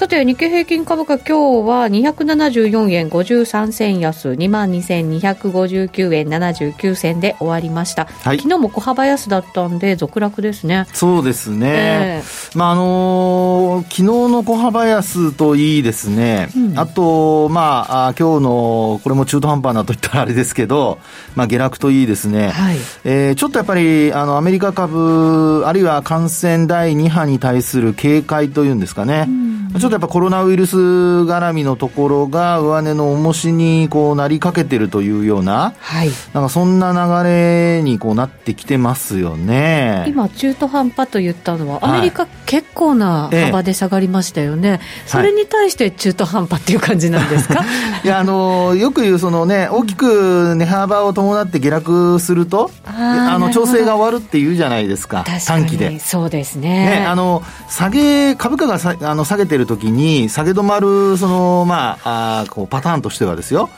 さて、日経平均株価、今日は274円53銭安、22,259円79銭で終わりました、はい、昨日も小幅安だったんで、続落ですね。そうですね、えー、まああのー、昨日の小幅安といいですね、うん、あと、まあ、あ今日のこれも中途半端なと言ったらあれですけど、まあ、下落といいですね、はい、えー、ちょっとやっぱりあのアメリカ株、あるいは感染第2波に対する警戒というんですかね。うんちょっとやっぱコロナウイルス絡みのところが上値の重しにこうなりかけてるというような、はい、なんかそんな流れにこうなってきてますよね。今、中途半端と言ったのは、アメリカ、結構な幅で下がりましたよね、ええ、それに対して中途半端っていう感じなんですか、い。やあのよく言うその、ね、大きく値幅を伴って下落すると、あの調整が終わるっていうじゃないですか、短期で。そうですね。ねあの下げ株価がさあの下げてる時に、下げ止まる、その、まあ、あこうパターンとしてはですよ。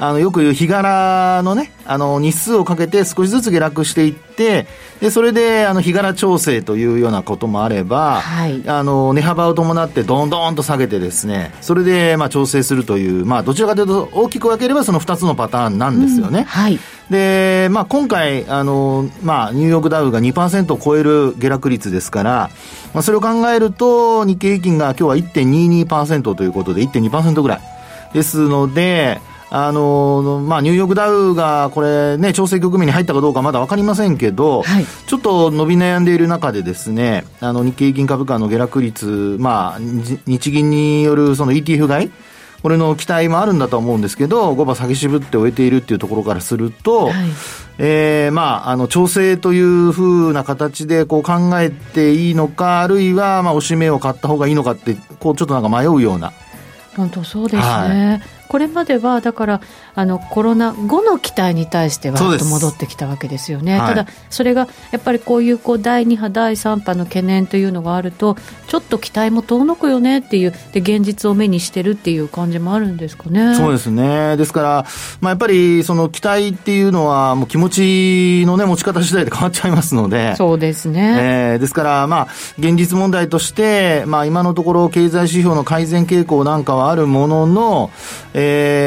あの、よく言う日柄のね、あの、日数をかけて少しずつ下落していって、で、それで、あの、日柄調整というようなこともあれば、はい、あの、値幅を伴ってどんどんと下げてですね、それで、まあ、調整するという、まあ、どちらかというと、大きく分ければその2つのパターンなんですよね。うん、はい。で、まあ、今回、あの、まあ、ニューヨークダウが2%を超える下落率ですから、まあ、それを考えると、日経平均が今日は1.22%ということで、1.2%ぐらい。ですので、あのまあ、ニューヨークダウがこれね、調整局面に入ったかどうかまだ分かりませんけど、はい、ちょっと伸び悩んでいる中でですね、あの日経平均株価の下落率、まあ、日銀によるその ETF 買い、これの期待もあるんだと思うんですけど、5番下げ渋って終えているっていうところからすると、はい、えー、まあ、あの、調整というふうな形でこう考えていいのか、あるいは、まあ、押し目を買った方がいいのかって、こう、ちょっとなんか迷うような。本当そうですね。はいこれまではだからあのコロナ後の期待に対してはと戻ってきたわけですよね、はい、ただ、それがやっぱりこういうこう第2波、第3波の懸念というのがあると、ちょっと期待も遠のくよねっていう、で現実を目にしてるっていう感じもあるんですかね。そうですね、ですから、まあ、やっぱりその期待っていうのは、もう気持ちの、ね、持ち方次第で変わっちゃいますので、そうですね、えー、ですから、まあ、現実問題として、まあ、今のところ、経済指標の改善傾向なんかはあるものの、えー、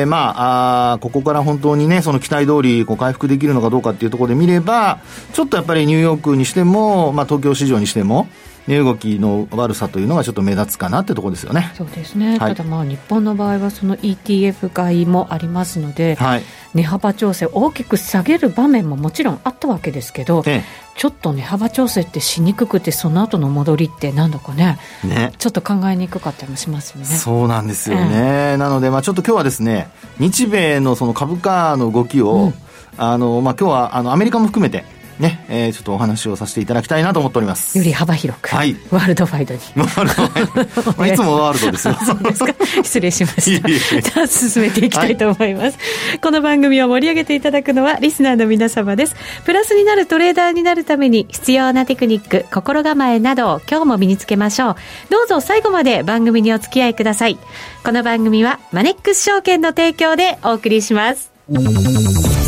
まあ、あここから本当にね、その期待通りこり回復できるのかどうかっていうところで見れば、ちょっとやっぱりニューヨークにしても、まあ、東京市場にしても、値動きの悪さというのがちょっと目立つかなってところですよね。そうですね。はい、ただまあ日本の場合はその ETF 買いもありますので、はい、値幅調整大きく下げる場面ももちろんあったわけですけど、ええ、ちょっと値幅調整ってしにくくてその後の戻りってなんだかね、ね、ちょっと考えにくかったりもしますよね。そうなんですよね。なのでまあちょっと今日はですね、日米のその株価の動きを、うん、あのまあ今日はあのアメリカも含めてね、えー、ちょっとお話をさせていただきたいなと思っております。より幅広く。はい。ワールドワイドに。ワールドワイド。まあ、いつもワールドですよ。そうですか。失礼しました。じゃあ、進めていきたいと思います、はい。この番組を盛り上げていただくのは、リスナーの皆様です。プラスになるトレーダーになるために必要なテクニック、心構えなどを今日も身につけましょう。どうぞ最後まで番組にお付き合いください。この番組は、マネックス証券の提供でお送りします。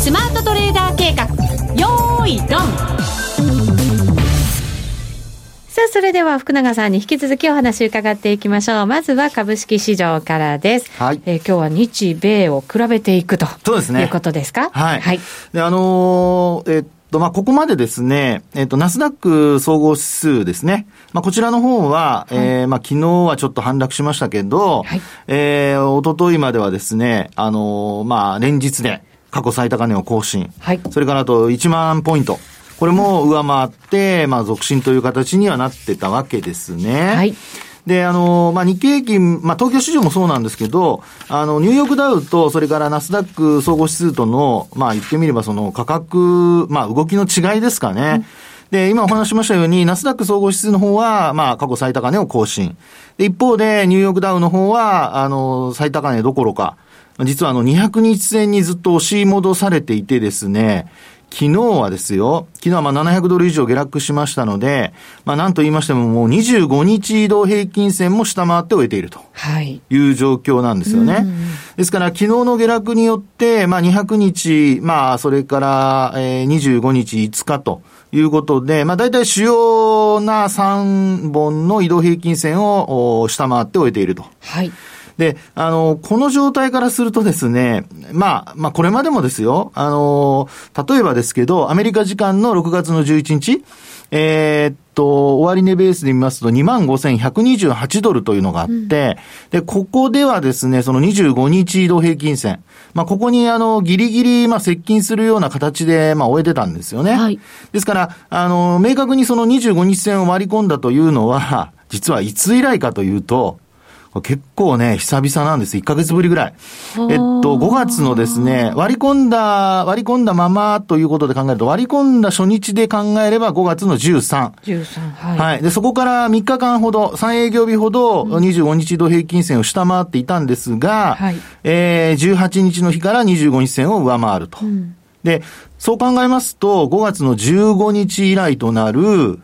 スマートトレーダー計画、よーい、ドンさあ、それでは福永さんに引き続きお話伺っていきましょう。まずは株式市場からです。はい。えー、今日は日米を比べていくと。そうですね。いうことですか？はい。はい。で、あのー、えーと、まあ、ここまでですね、えっ、ー、と、ナスダック総合指数ですね。まあ、こちらの方は、はい、えー、まあ、昨日はちょっと反落しましたけど、はい、えー、おとといまではですね、あのー、まあ、連日で過去最高値を更新。はい。それからあと1万ポイント。これも上回って、まあ、続伸という形にはなってたわけですね。はい。で、あの、まあ、日経平均、まあ、東京市場もそうなんですけど、あの、ニューヨークダウと、それからナスダック総合指数との、まあ、言ってみればその価格、まあ、動きの違いですかね。うんで、今お話しましたように、ナスダック総合指数の方は、まあ、過去最高値を更新。で、一方で、ニューヨークダウの方は、あの、最高値どころか、実はあの、200日線にずっと押し戻されていてですね、昨日はですよ、昨日はまあ700ドル以上下落しましたので、まあなんと言いましてももう25日移動平均線も下回って終えているという状況なんですよね。はい、ですから昨日の下落によって、まあ200日、まあそれから、えー、25日5日と、いうことで、まあ大体主要な3本の移動平均線を下回って終えていると。はい。で、あの、この状態からするとですね、まあ、まあ、これまでもですよ、あの、例えばですけど、アメリカ時間の6月の11日、えー、っと、終値ベースで見ますと25,128ドルというのがあって、うん、で、ここではですね、その25日移動平均線、まあ、ここにあの、ギリギリ、まあ、接近するような形で、まあ、終えてたんですよね。はい。ですから、あの、明確にその25日線を割り込んだというのは、実はいつ以来かというと、結構ね、久々なんです。1ヶ月ぶりぐらい。えっと、5月のですね、割り込んだ、割り込んだままということで考えると、割り込んだ初日で考えれば5月の13。13、はい。はい。で、そこから3日間ほど、3営業日ほど、25日度平均線を下回っていたんですが、はい、えー、18日の日から25日線を上回ると。うん、で、そう考えますと、5月の15日以来となる、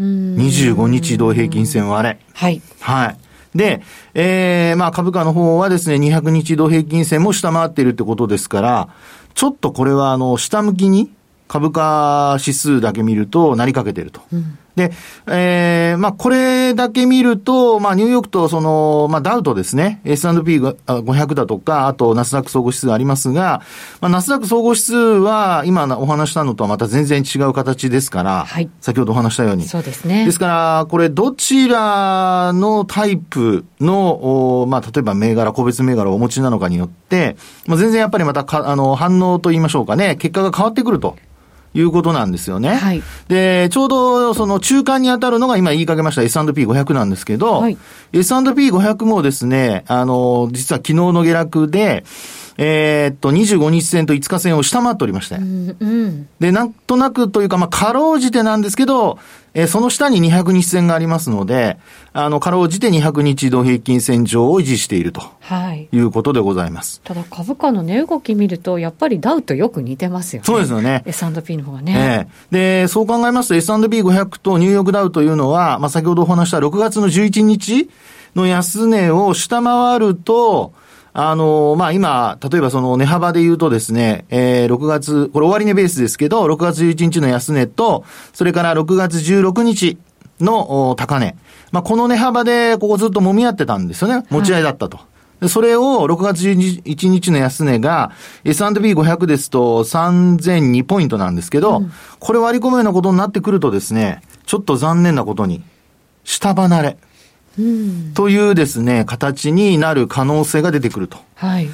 25日同平均線割れ。はい。はい。で、えー、まあ株価の方はですね、200日移動平均線も下回っているってことですから、ちょっとこれはあの、下向きに株価指数だけ見るとなりかけてると。うんで、えー、まあ、これだけ見ると、まあ、ニューヨークと、その、まあ、ダウトですね、S&P500 だとか、あと、ナスダック総合指数ありますが、まあ、ナスダック総合指数は、今お話したのとはまた全然違う形ですから、はい。先ほどお話したように。そうですね。ですから、これ、どちらのタイプの、まあ、例えば銘柄、個別銘柄をお持ちなのかによって、まあ、全然やっぱりまたか、あの、反応と言いましょうかね、結果が変わってくると。いうことなんですよね。はい。で、ちょうどその中間に当たるのが今言いかけました S&P500 なんですけど、はい、S&P500 もですね、あの、実は昨日の下落で、えー、っと、25日線と5日線を下回っておりまして。うんうん、で、なんとなくというか、まあ、かろうじてなんですけど、えー、その下に200日線がありますので、あの、かろうじて200日移動平均線上を維持していると。はい。いうことでございます。ただ株価の値動き見ると、やっぱりダウとよく似てますよね。そうですよね。S&P の方がね。えー、で、そう考えますと S&P500 とニューヨークダウというのは、まあ、先ほどお話した6月の11日の安値を下回ると、あの、まあ、今、例えばその値幅で言うとですね、えー、6月、これ終値ベースですけど、6月11日の安値と、それから6月16日の高値。まあ、この値幅で、ここずっと揉み合ってたんですよね。持ち合いだったと。はい、それを6月11日の安値が S&P500 ですと3002ポイントなんですけど、うん、これ割り込むようなことになってくるとですね、ちょっと残念なことに、下離れ。というですね、形になる可能性が出てくると。はい。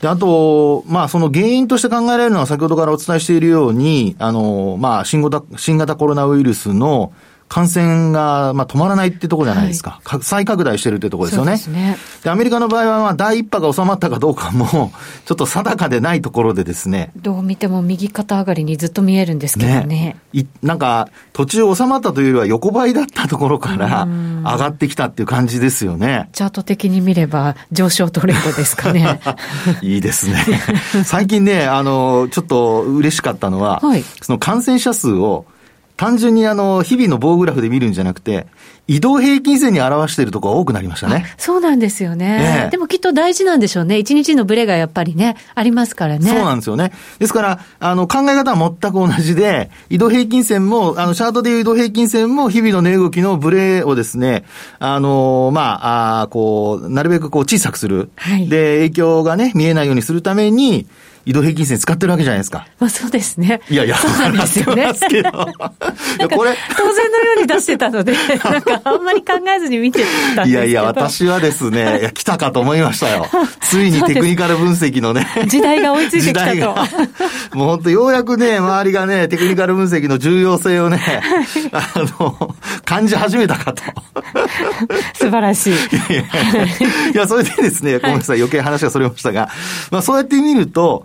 で、あと、まあ、その原因として考えられるのは先ほどからお伝えしているように、あの、まあ、新型、新型コロナウイルスの感染が、まあ、止まらないってところじゃないですか。はい、再拡大してるってところですよね。そうですね。で、アメリカの場合は、まあ、第一波が収まったかどうかも、ちょっと定かでないところでですね。どう見ても右肩上がりにずっと見えるんですけどね。ねいなんか、途中収まったというよりは横ばいだったところから上がってきたっていう感じですよね。チャート的に見れば上昇トレンドですかね。いいですね。最近ね、あの、ちょっと嬉しかったのは、はい、その感染者数を単純にあの、日々の棒グラフで見るんじゃなくて、移動平均線に表しているところが多くなりましたね。そうなんですよね、ね、でもきっと大事なんでしょうね。一日のブレがやっぱりね、ありますからね。そうなんですよね。ですから、あの、考え方は全く同じで、移動平均線も、あの、チャートでいう移動平均線も日々の値動きのブレをですね、あの、まあ、あこう、なるべくこう小さくする。はい。で、影響がね、見えないようにするために、移動平均線使ってるわけじゃないですか。まあそうですね。いやいや、そうなんですよね。ますけど。これ。当然のように出してたので、なんかあんまり考えずに見てたんですいやいや、私はですね、いや、来たかと思いましたよ。ついにテクニカル分析のね。時代が追いついてきたと。もう本当ようやくね、周りがね、テクニカル分析の重要性をね、あの、感じ始めたかと。素晴らしい。いや、それでですね、ごめんなさい、余計話がそれましたが、まあそうやって見ると、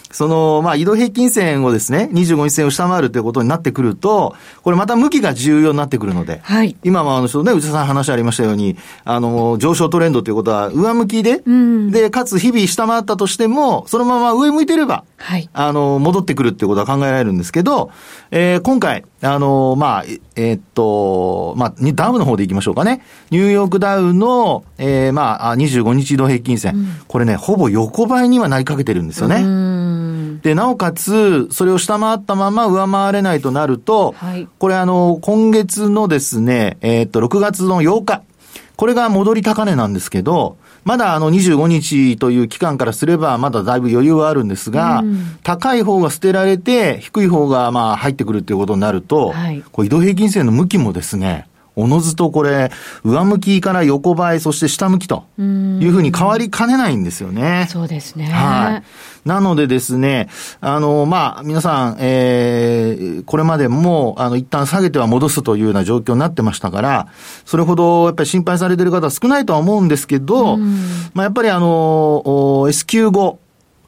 その、まあ、移動平均線をですね、25日線を下回るということになってくると、これまた向きが重要になってくるので、はい。今もあの、ちょね、内田さん話ありましたように、あの、上昇トレンドということは上向きで、うん、で、かつ日々下回ったとしても、そのまま上向いてれば、はい。あの、戻ってくるっていうことは考えられるんですけど、えー、今回、あの、まあ、えー、っと、まあ、ダウの方でいきましょうかね。ニューヨークダウの、えー、まあ、25日移動平均線、うん、これね、ほぼ横ばいにはなりかけてるんですよね。で、なおかつ、それを下回ったまま上回れないとなると、はい、これあの、今月のですね、えー、っと、6月の8日、これが戻り高値なんですけど、まだあの25日という期間からすれば、まだだいぶ余裕はあるんですが、うん、高い方が捨てられて、低い方がまあ入ってくるっていうことになると、はい、こう移動平均線の向きもですね、おのずとこれ、上向きから横ばい、そして下向きというふうに変わりかねないんですよね。そうですね。はい。なのでですね、あの、まあ、皆さん、えー、これまでも、あの、一旦下げては戻すというような状況になってましたから、それほどやっぱり心配されている方は少ないとは思うんですけど、まあ、やっぱりあの、S q 5、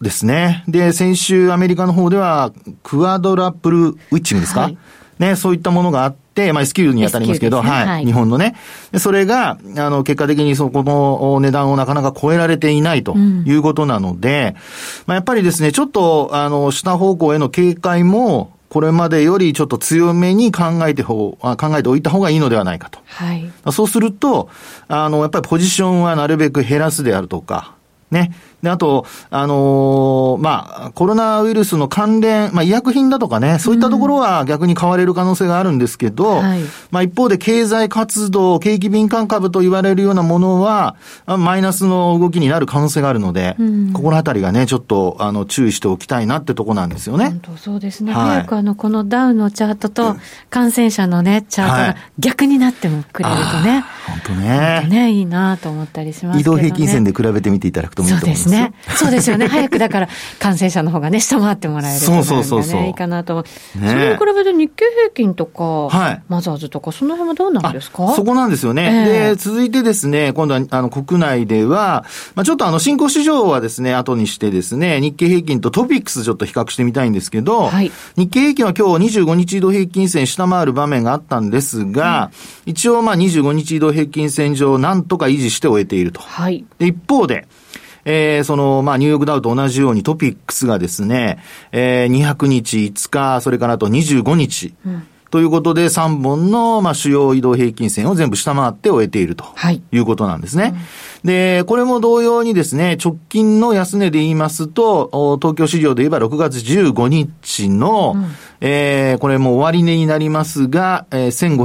ですね。で、先週アメリカの方では、クアドラップルウィッチングですか、はい、ね、そういったものがあっ、まあ S q に当たりますけど、ね、はい、はい、日本のね。それが、あの、結果的にそこの値段をなかなか超えられていないということなので、うん、まあやっぱりですね、ちょっと、あの、下方向への警戒も、これまでよりちょっと強めに考えてほ考えておいた方がいいのではないかと。はい。そうすると、あの、やっぱりポジションはなるべく減らすであるとか、ね。で、あと、あのー、まあ、コロナウイルスの関連、まあ、医薬品だとかね、そういったところは逆に買われる可能性があるんですけど、はい、まあ、一方で経済活動、景気敏感株と言われるようなものは、マイナスの動きになる可能性があるので、うん、ここのあたりがね、ちょっと、あの、注意しておきたいなってとこなんですよね。本当そうですね。はい、早くあの、このダウのチャートと、感染者のね、チャートが逆になってもくれるとね。本当ね。ね、いいなと思ったりしますけど、ね、移動平均線で比べてみていただくともいいと思いますそうですね。そうですよよね。早くだから感染者の方がね、下回ってもらえると、ね、そうそうそういいかなと思う。ね、それに比べて日経平均とか、はい、マザーズとか、その辺はどうなんですか？そこなんですよね。えー、で、続いてですね、今度はあの国内では、まあ、ちょっとあの新興市場はですね、後にしてですね、日経平均とトピックスちょっと比較してみたいんですけど、はい、日経平均は今日25日移動平均線下回る場面があったんですが、うん、一応まあ25日移動平均線上なんとか維持して終えていると。はい、で一方で、えー、その、まあ、ニューヨークダウと同じようにトピックスがですね、えー、200日、5日、それからあと25日、うんということで、3本の、まあ、主要移動平均線を全部下回って終えていると。はい。いうことなんですね。うん、で、これも同様にですね、直近の安値で言いますと、東京市場で言えば6月15日の、うん、えー、これも終値になりますが、えー、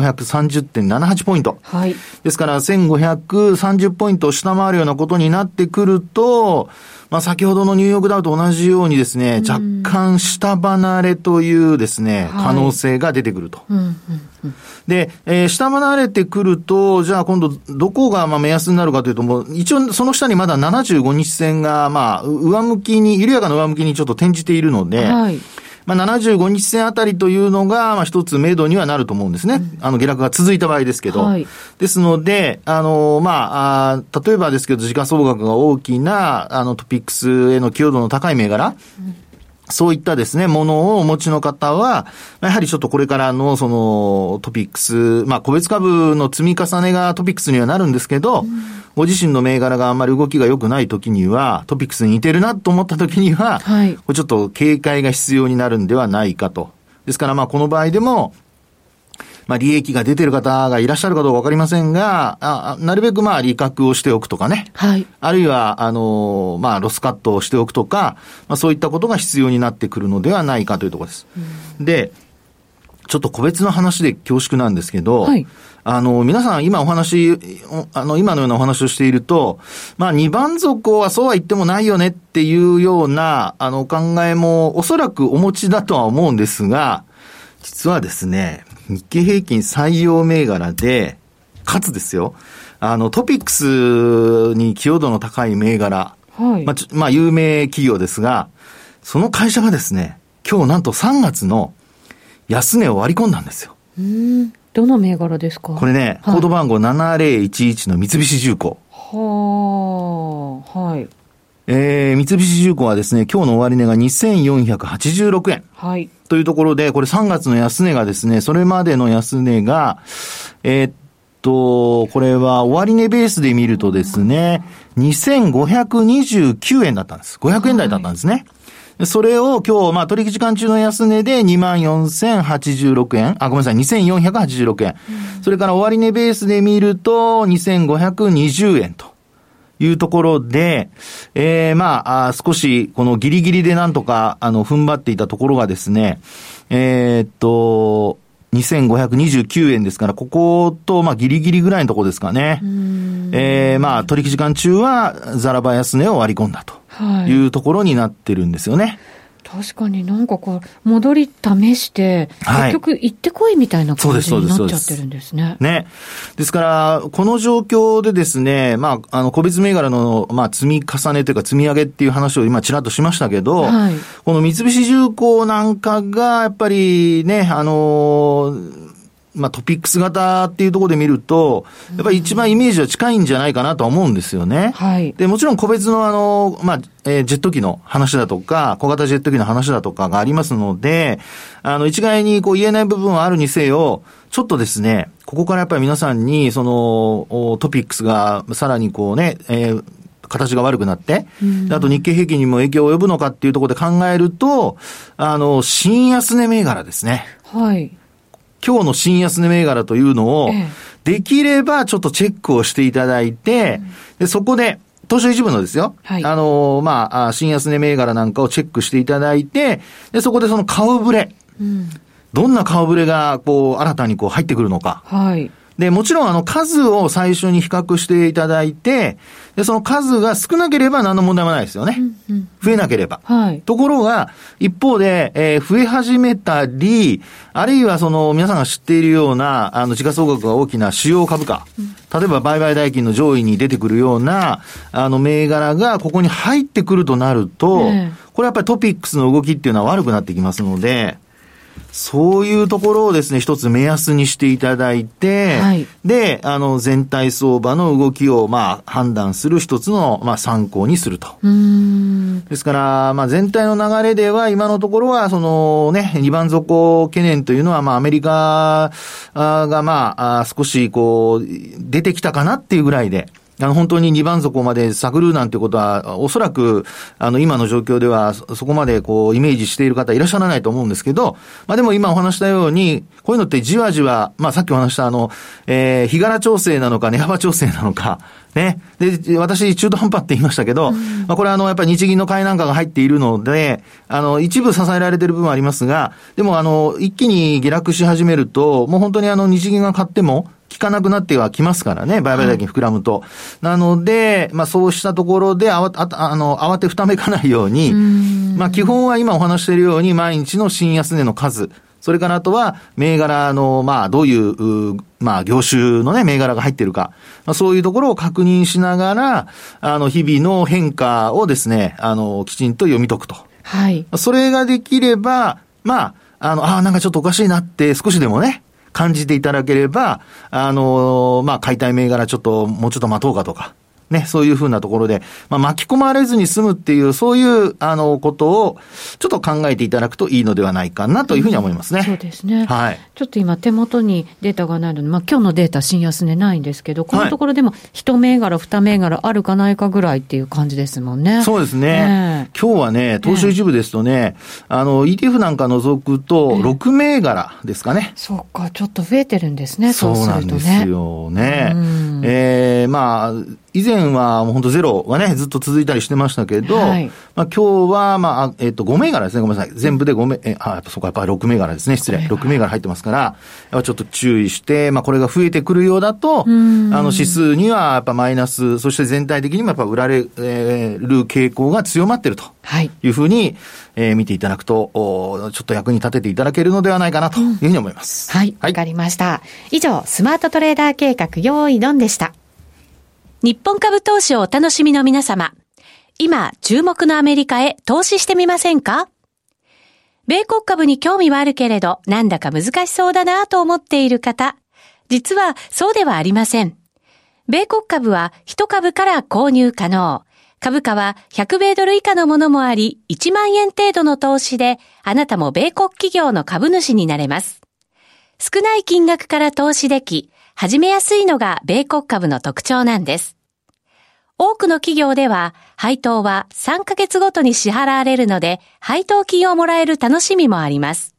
1530.78ポイント。はい。ですから、1530ポイントを下回るようなことになってくると、まあ、先ほどのニューヨークダウと同じようにですね、若干下離れというですね、可能性が出てくると。で、えー、下離れてくると、じゃあ今度どこがまあ目安になるかというと、もう一応その下にまだ75日線がまあ上向きに、緩やかな上向きにちょっと転じているので、はい。まあ、75日線あたりというのが、まあ、一つ目処にはなると思うんですね。うん、あの、下落が続いた場合ですけど。はい、ですので、あの、まあ、あ例えばですけど、時価総額が大きな、あの、トピックスへの寄与度の高い銘柄、うんそういったですね、ものをお持ちの方は、やはりちょっとこれからのそのトピックス、まあ個別株の積み重ねがトピックスにはなるんですけど、うん、ご自身の銘柄があんまり動きが良くない時には、トピックスに似てるなと思った時には、はい、ちょっと警戒が必要になるんではないかと。ですからまあこの場合でも、まあ利益が出てる方がいらっしゃるかどうかわかりませんが、あなるべくまあ利確をしておくとかね。はい。あるいは、あの、まあロスカットをしておくとか、まあそういったことが必要になってくるのではないかというところです。うん、で、ちょっと個別の話で恐縮なんですけど、はい、あの、皆さん今お話、あの、今のようなお話をしていると、まあ、二番底はそうは言ってもないよねっていうような、あの、お考えもおそらくお持ちだとは思うんですが、実はですね、日経平均採用銘柄で、かつですよ、あの、トピックスに寄与度の高い銘柄、はい、まあ、まあ、有名企業ですが、その会社がですね、今日なんと3月の安値を割り込んだんですよ。うんどの銘柄ですか？これね、はい、コード番号7011の三菱重工。はあ、はい。えー、三菱重工はですね、今日の終値が2486円。はい。というところで、これ3月の安値がですね、それまでの安値が、えー、っと、これは終値ベースで見るとですね、2529円だったんです。500円台だったんですね。はいそれを今日、まあ、取引時間中の安値で24,086円。あ、ごめんなさい、2486円。うん、それから終値ベースで見ると2520円と。いうところで、えー、まあ、あ少し、このギリギリでなんとか、あの、踏ん張っていたところがですね、えー、っと、2529円ですから、ここと、まあ、ギリギリぐらいのところですかね。えー、まあ、取引時間中は、ザラバ安値を割り込んだというところになってるんですよね。はい確かになんかこう、戻り試して、結局行ってこいみたいな感じになっちゃってるんですね。ね。ですから、この状況でですね、まあ、あの、個別銘柄の、まあ、積み重ねというか積み上げっていう話を今ちらっとしましたけど、はい、この三菱重工なんかが、やっぱりね、あのーまあ、トピックス型っていうところで見ると、やっぱり一番イメージは近いんじゃないかなと思うんですよね。はい。で、もちろん個別のあの、まあ、えー、ジェット機の話だとか、小型ジェット機の話だとかがありますので、あの、一概にこう言えない部分はあるにせよ、ちょっとですね、ここからやっぱり皆さんに、その、トピックスがさらにこうね、えー、形が悪くなって、あと日経平均にも影響を及ぶのかっていうところで考えると、あの、新安値銘柄ですね。はい。今日の新安値銘柄というのを、できればちょっとチェックをしていただいて、でそこで、東証一部のですよ。はい、あの、まあ、新安値銘柄なんかをチェックしていただいて、で、そこでその顔ぶれ。うん、どんな顔ぶれが、こう、新たにこう入ってくるのか。はい。で、もちろんあの数を最初に比較していただいて、で、その数が少なければ何の問題もないですよね。うんうん、増えなければ。はい。ところが、一方で、えー、増え始めたり、あるいはその皆さんが知っているような、あの、時価総額が大きな主要株価、うん、例えば売買代金の上位に出てくるような、あの、銘柄がここに入ってくるとなると、これやっぱりトピックスの動きっていうのは悪くなってきますので、そういうところをですね、一つ目安にしていただいて、はい、で、あの、全体相場の動きを、まあ、判断する一つの、まあ、参考にすると。ですから、まあ、全体の流れでは、今のところは、そのね、二番底懸念というのは、まあ、アメリカが、まあ、少し、こう、出てきたかなっていうぐらいで、あの、本当に2番底まで探るなんてことは、おそらく、あの、今の状況では、そこまでこう、イメージしている方いらっしゃらないと思うんですけど、まあでも今お話したように、こういうのってじわじわ、まあさっきお話したあの、えー、日柄調整なのか、値幅調整なのか、ね。で、私、中途半端って言いましたけど、うん、まあこれあの、やっぱり日銀の買いなんかが入っているので、あの、一部支えられている部分はありますが、でもあの、一気に下落し始めると、もう本当にあの、日銀が買っても、効かなくなってはきますからね、売買代金膨らむと。はい、なので、まあそうしたところであわ、ああの、慌てふためかないように、まあ基本は今お話しているように、毎日の新安値の数、それからあとは、銘柄の、まあ、どういう、まあ、業種のね、銘柄が入っているか、まあ、そういうところを確認しながら、あの、日々の変化をですね、あの、きちんと読み解くと。はい。それができれば、まあ、あの、ああ、なんかちょっとおかしいなって少しでもね、感じていただければ、あの、まあ、解体銘柄ちょっと、もうちょっと待とうかとか、ね、そういうふうなところで、まあ、巻き込まれずに済むっていう、そういう、あの、ことを、ちょっと考えていただくといいのではないかなというふうに思いますね。うん、そうですね。はい。ちょっと今手元にデータがないので、まあ、今日のデータ新安値ないんですけど、このところでも、一銘柄、二銘柄あるかないかぐらいっていう感じですもんね。そうですね。今日はね、東証一部ですとね、あの、ETF なんか除くと、6銘柄ですかね。そうか、ちょっと増えてるんですね、そうなんですよね。ええー、まあ、以前はもう本当ゼロがね、ずっと続いたりしてましたけど、はい、まあ今日は、まあ、えっ、ー、と、5銘柄ですね、ごめんなさい。全部で5銘、え、あ、やっぱそこやっぱ6銘柄ですね、失礼。6銘柄入ってますから、ちょっと注意して、まあこれが増えてくるようだと、あの指数にはやっぱマイナス、そして全体的にもやっぱ売られる傾向が強まってるというふうに、えー、見ていただくと、おちょっと役に立てていただけるのではないかなというふうに思います。うん、はい。わ、はい、かりました。以上、スマートトレーダー計画、用意ドンでした。日本株投資をお楽しみの皆様。今、注目のアメリカへ投資してみませんか？米国株に興味はあるけれど、なんだか難しそうだなと思っている方。実は、そうではありません。米国株は一株から購入可能。株価は100米ドル以下のものもあり、1万円程度の投資で、あなたも米国企業の株主になれます。少ない金額から投資でき、始めやすいのが米国株の特徴なんです。多くの企業では、配当は3ヶ月ごとに支払われるので、配当金をもらえる楽しみもあります。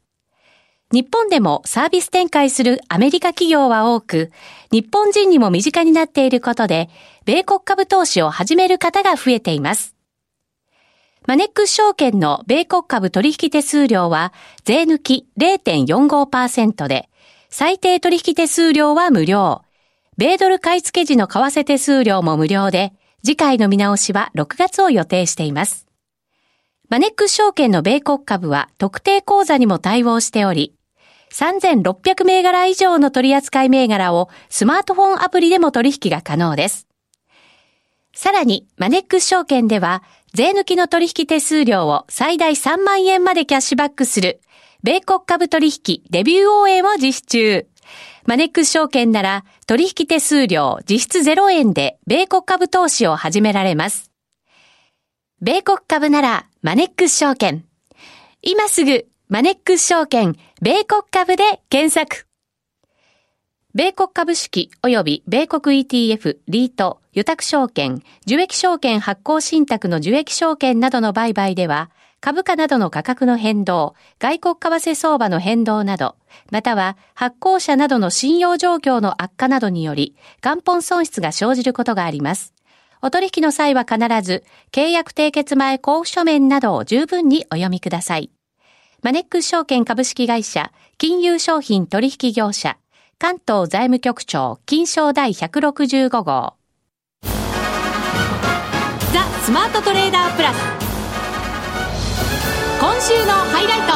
日本でもサービス展開するアメリカ企業は多く、日本人にも身近になっていることで、米国株投資を始める方が増えています。マネックス証券の米国株取引手数料は、税抜き0.45%で、最低取引手数料は無料。米ドル買い付け時の為替手数料も無料で、次回の見直しは6月を予定しています。マネックス証券の米国株は特定口座にも対応しており、3600銘柄以上の取扱い銘柄をスマートフォンアプリでも取引が可能です。さらに、マネックス証券では、税抜きの取引手数料を最大3万円までキャッシュバックする、米国株取引デビュー応援を実施中。マネックス証券なら、取引手数料実質0円で米国株投資を始められます。米国株なら、マネックス証券。今すぐマネックス証券、米国株で検索。米国株式及び米国 ETF、リート、予託証券、受益証券発行信託の受益証券などの売買では、株価などの価格の変動、外国為替相場の変動など、または発行者などの信用状況の悪化などにより、元本損失が生じることがあります。お取引の際は必ず、契約締結前交付書面などを十分にお読みください。マネックス証券株式会社、金融商品取引業者、関東財務局長、金賞第165号。ザ・スマートトレーダープラス。今週のハイライト。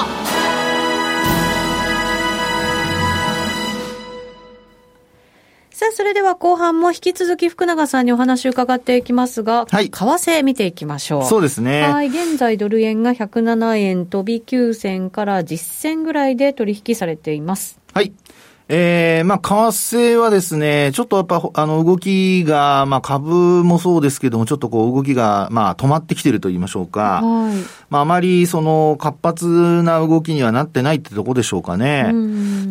さあ、それでは後半も引き続き福永さんにお話を伺っていきますが、はい。為替見ていきましょう。そうですね。はい。現在ドル円が107円飛び9銭から10銭ぐらいで取引されています。はい。ええー、まあ、為替はですね、ちょっとやっぱ、あの、動きが、まあ、株もそうですけども、ちょっとこう、動きが、まあ、止まってきてると言いましょうか。はい。まあ、あまり、その、活発な動きにはなってないってとこでしょうかね。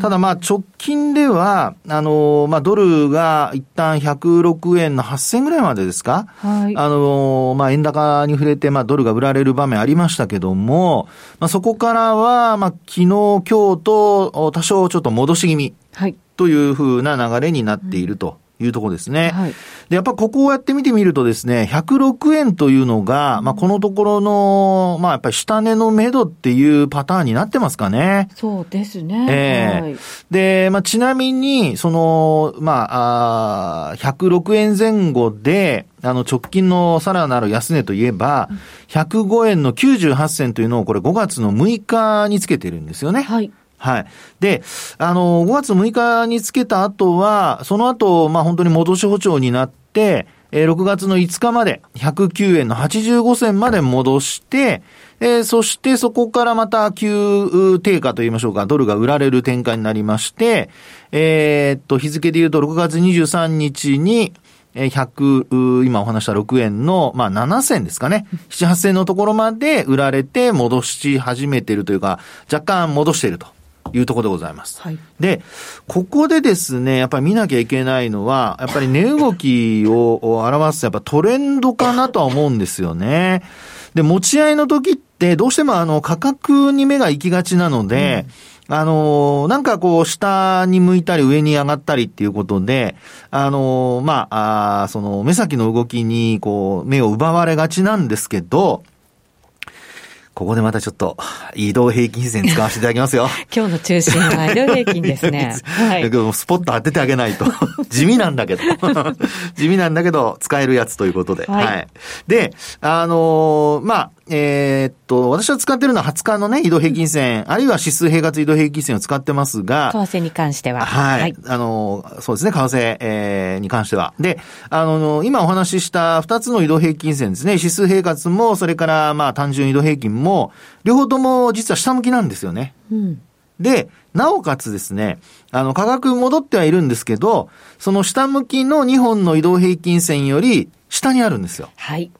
ただ、まあ、直近では、あの、まあ、ドルが一旦106円の8000ぐらいまでですか？はい。あの、まあ、円高に触れて、まあ、ドルが売られる場面ありましたけども、まあ、そこからは、まあ、昨日、今日と、多少ちょっと戻し気味。はい。というふうな流れになっていると。いうところですね。はい。で、やっぱここをやってみてみるとですね、106円というのが、まあこのところの、まあやっぱり下値の目処っていうパターンになってますかね。そうですね。ええーはい、で、まあちなみに、その、まあ、あ106円前後で、あの直近のさらなる安値といえば、105円の98銭というのをこれ5月の6日につけてるんですよね。はい。はい。で、あの、5月6日につけた後は、その後、まあ本当に戻し補調になって、え、6月の5日まで、109円の85銭まで戻して、えー、そしてそこからまた急低下と言いましょうか、ドルが売られる展開になりまして、えー、っと、日付で言うと6月23日に、え100、今お話した6円の、まあ7銭ですかね。7、8銭のところまで売られて戻し始めてるというか、若干戻していると。いうところでございます。はい、で、ここでですね、やっぱり見なきゃいけないのは、やっぱり値動きを表すやっぱトレンドかなとは思うんですよね。で、持ち合いの時ってどうしてもあの価格に目が行きがちなので、うん、あの、なんかこう、下に向いたり上に上がったりっていうことで、あの、まあ、あその、目先の動きに、こう、目を奪われがちなんですけど、ここでまたちょっと、移動平均線使わせていただきますよ。今日の中心は移動平均ですね。はい。スポット当ててあげないと。地味なんだけど。地味なんだけど、使えるやつということで。はい。はい、で、あのー、まあ、えー、っと、私は使ってるのは20日のね、移動平均線、あるいは指数平滑移動平均線を使ってますが、為替に関しては。はい。はい、あの、そうですね、為替、えー、に関しては。で、あの、今お話しした2つの移動平均線ですね、指数平滑も、それから、まあ、単純移動平均も、両方とも実は下向きなんですよね。うん。で、なおかつですね、あの、価格戻ってはいるんですけど、その下向きの2本の移動平均線より下にあるんですよ。はい。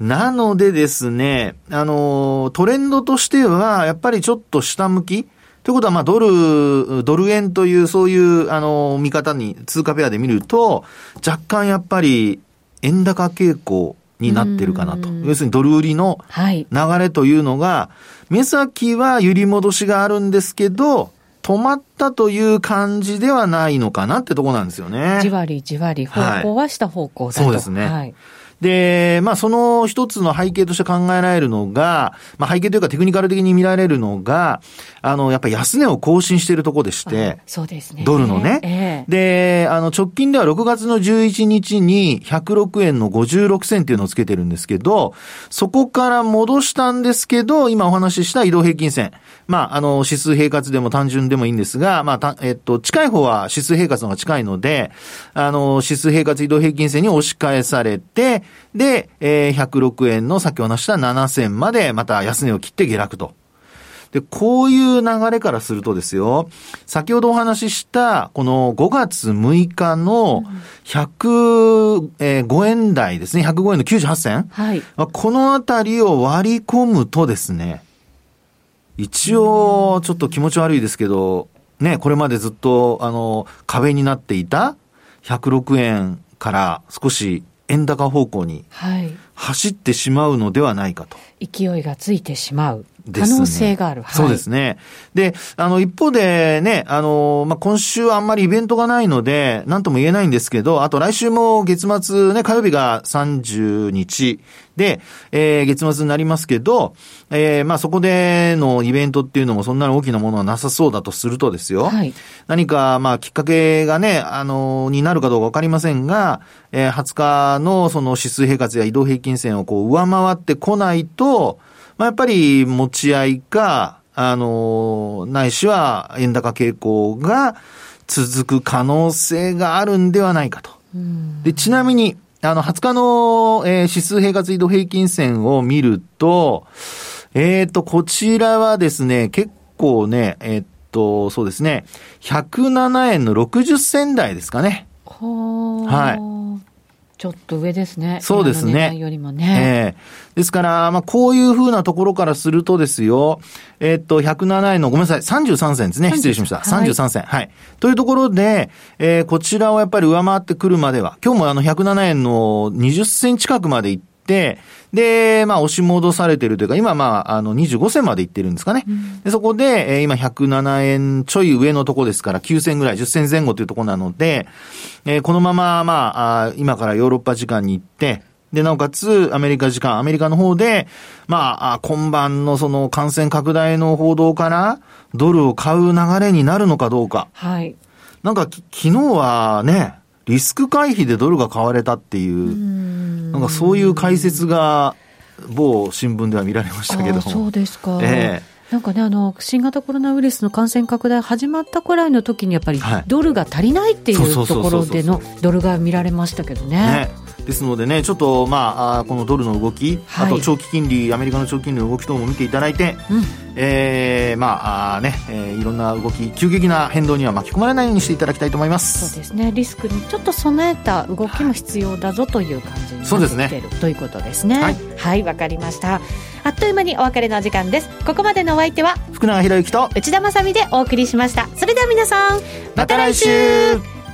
なのでですね、あの、トレンドとしては、やっぱりちょっと下向きということは、まあ、ドル、ドル円という、そういう、あの、見方に、通貨ペアで見ると、若干やっぱり、円高傾向になってるかなと。要するにドル売りの流れというのが、はい、目先は揺り戻しがあるんですけど、止まったという感じではないのかなってとこなんですよね。じわりじわり、方向は下方向だと。そうですね。はいで、まあその一つの背景として考えられるのが、まあ背景というかテクニカル的に見られるのが、あの、やっぱり安値を更新しているところでして、そうですね。ドルのね。えー、で、あの、直近では6月の11日に106円の56銭っていうのをつけてるんですけど、そこから戻したんですけど、今お話しした移動平均線。まあ、あの、指数平滑でも単純でもいいんですが、まあ、た、えっと、近い方は指数平滑の方が近いので、あの、指数平滑移動平均線に押し返されて、で、えー、106円の先ほど話した7銭までまた安値を切って下落と。で、こういう流れからするとですよ、先ほどお話しした、この5月6日の105円台ですね、105円の98銭。はい。このあたりを割り込むとですね、一応、ちょっと気持ち悪いですけど、ね、これまでずっと、あの、壁になっていた106円から少し円高方向に走ってしまうのではないかと。勢いがついてしまう。可能性がある。はい、そうですね。で、あの、一方でね、あの、まあ、今週はあんまりイベントがないので、なんとも言えないんですけど、あと来週も月末ね、火曜日が30日で、えー、月末になりますけど、えー、まあ、そこでのイベントっていうのもそんなに大きなものはなさそうだとするとですよ。はい、何か、まあ、きっかけがね、あの、になるかどうかわかりませんが、えー、20日のその指数平滑や移動平均線をこう上回ってこないと、まあ、やっぱり持ち合いか、あの、ないしは円高傾向が続く可能性があるんではないかと。で、ちなみに、あの、20日の、えー、指数平滑移動平均線を見ると、えっ、ー、と、こちらはですね、結構ね、えっ、ー、と、そうですね、107円の60銭台ですかね。はい。ちょっと上ですね。そうですね。よりもね。ええー、ですから、まあ、こういうふうなところからするとですよ、えー、っと、107円の、ごめんなさい、33銭ですね。失礼しました。33銭。はい。というところで、えー、こちらをやっぱり上回ってくるまでは、今日もあの107円の20銭近くまで行って、で、まあ、押し戻されてるというか、今、まあ、あの、25銭までいってるんですかね。うん、でそこで、えー、今、107円ちょい上のとこですから、9銭ぐらい、10銭前後というところなので、えー、このまま、まああ、今からヨーロッパ時間に行って、で、なおかつ、アメリカ時間、アメリカの方で、まあ、今晩のその感染拡大の報道から、ドルを買う流れになるのかどうか。はい。なんか、昨日はね、リスク回避でドルが買われたっていう、なんかそういう解説が某新聞では見られましたけどそうですか。ええ。なんかね、あの、新型コロナウイルスの感染拡大始まったくらいの時にやっぱりドルが足りないっていう。ところでのドルが見られましたけどね。ねですのでね、ちょっと、まあ、このドルの動き、はい、あと長期金利、アメリカの長期金利の動き等も見ていただいて、うん、えー、まあね、えー、いろんな動き、急激な変動には巻き込まれないようにしていただきたいと思います。そうですね、リスクにちょっと備えた動きも必要だぞという感じになってきている、ね、ということですね。はい、わ、はい、かりました。あっという間にお別れの時間です。ここまでのお相手は、福永博之と内田まさでお送りしました。それでは皆さん、また来週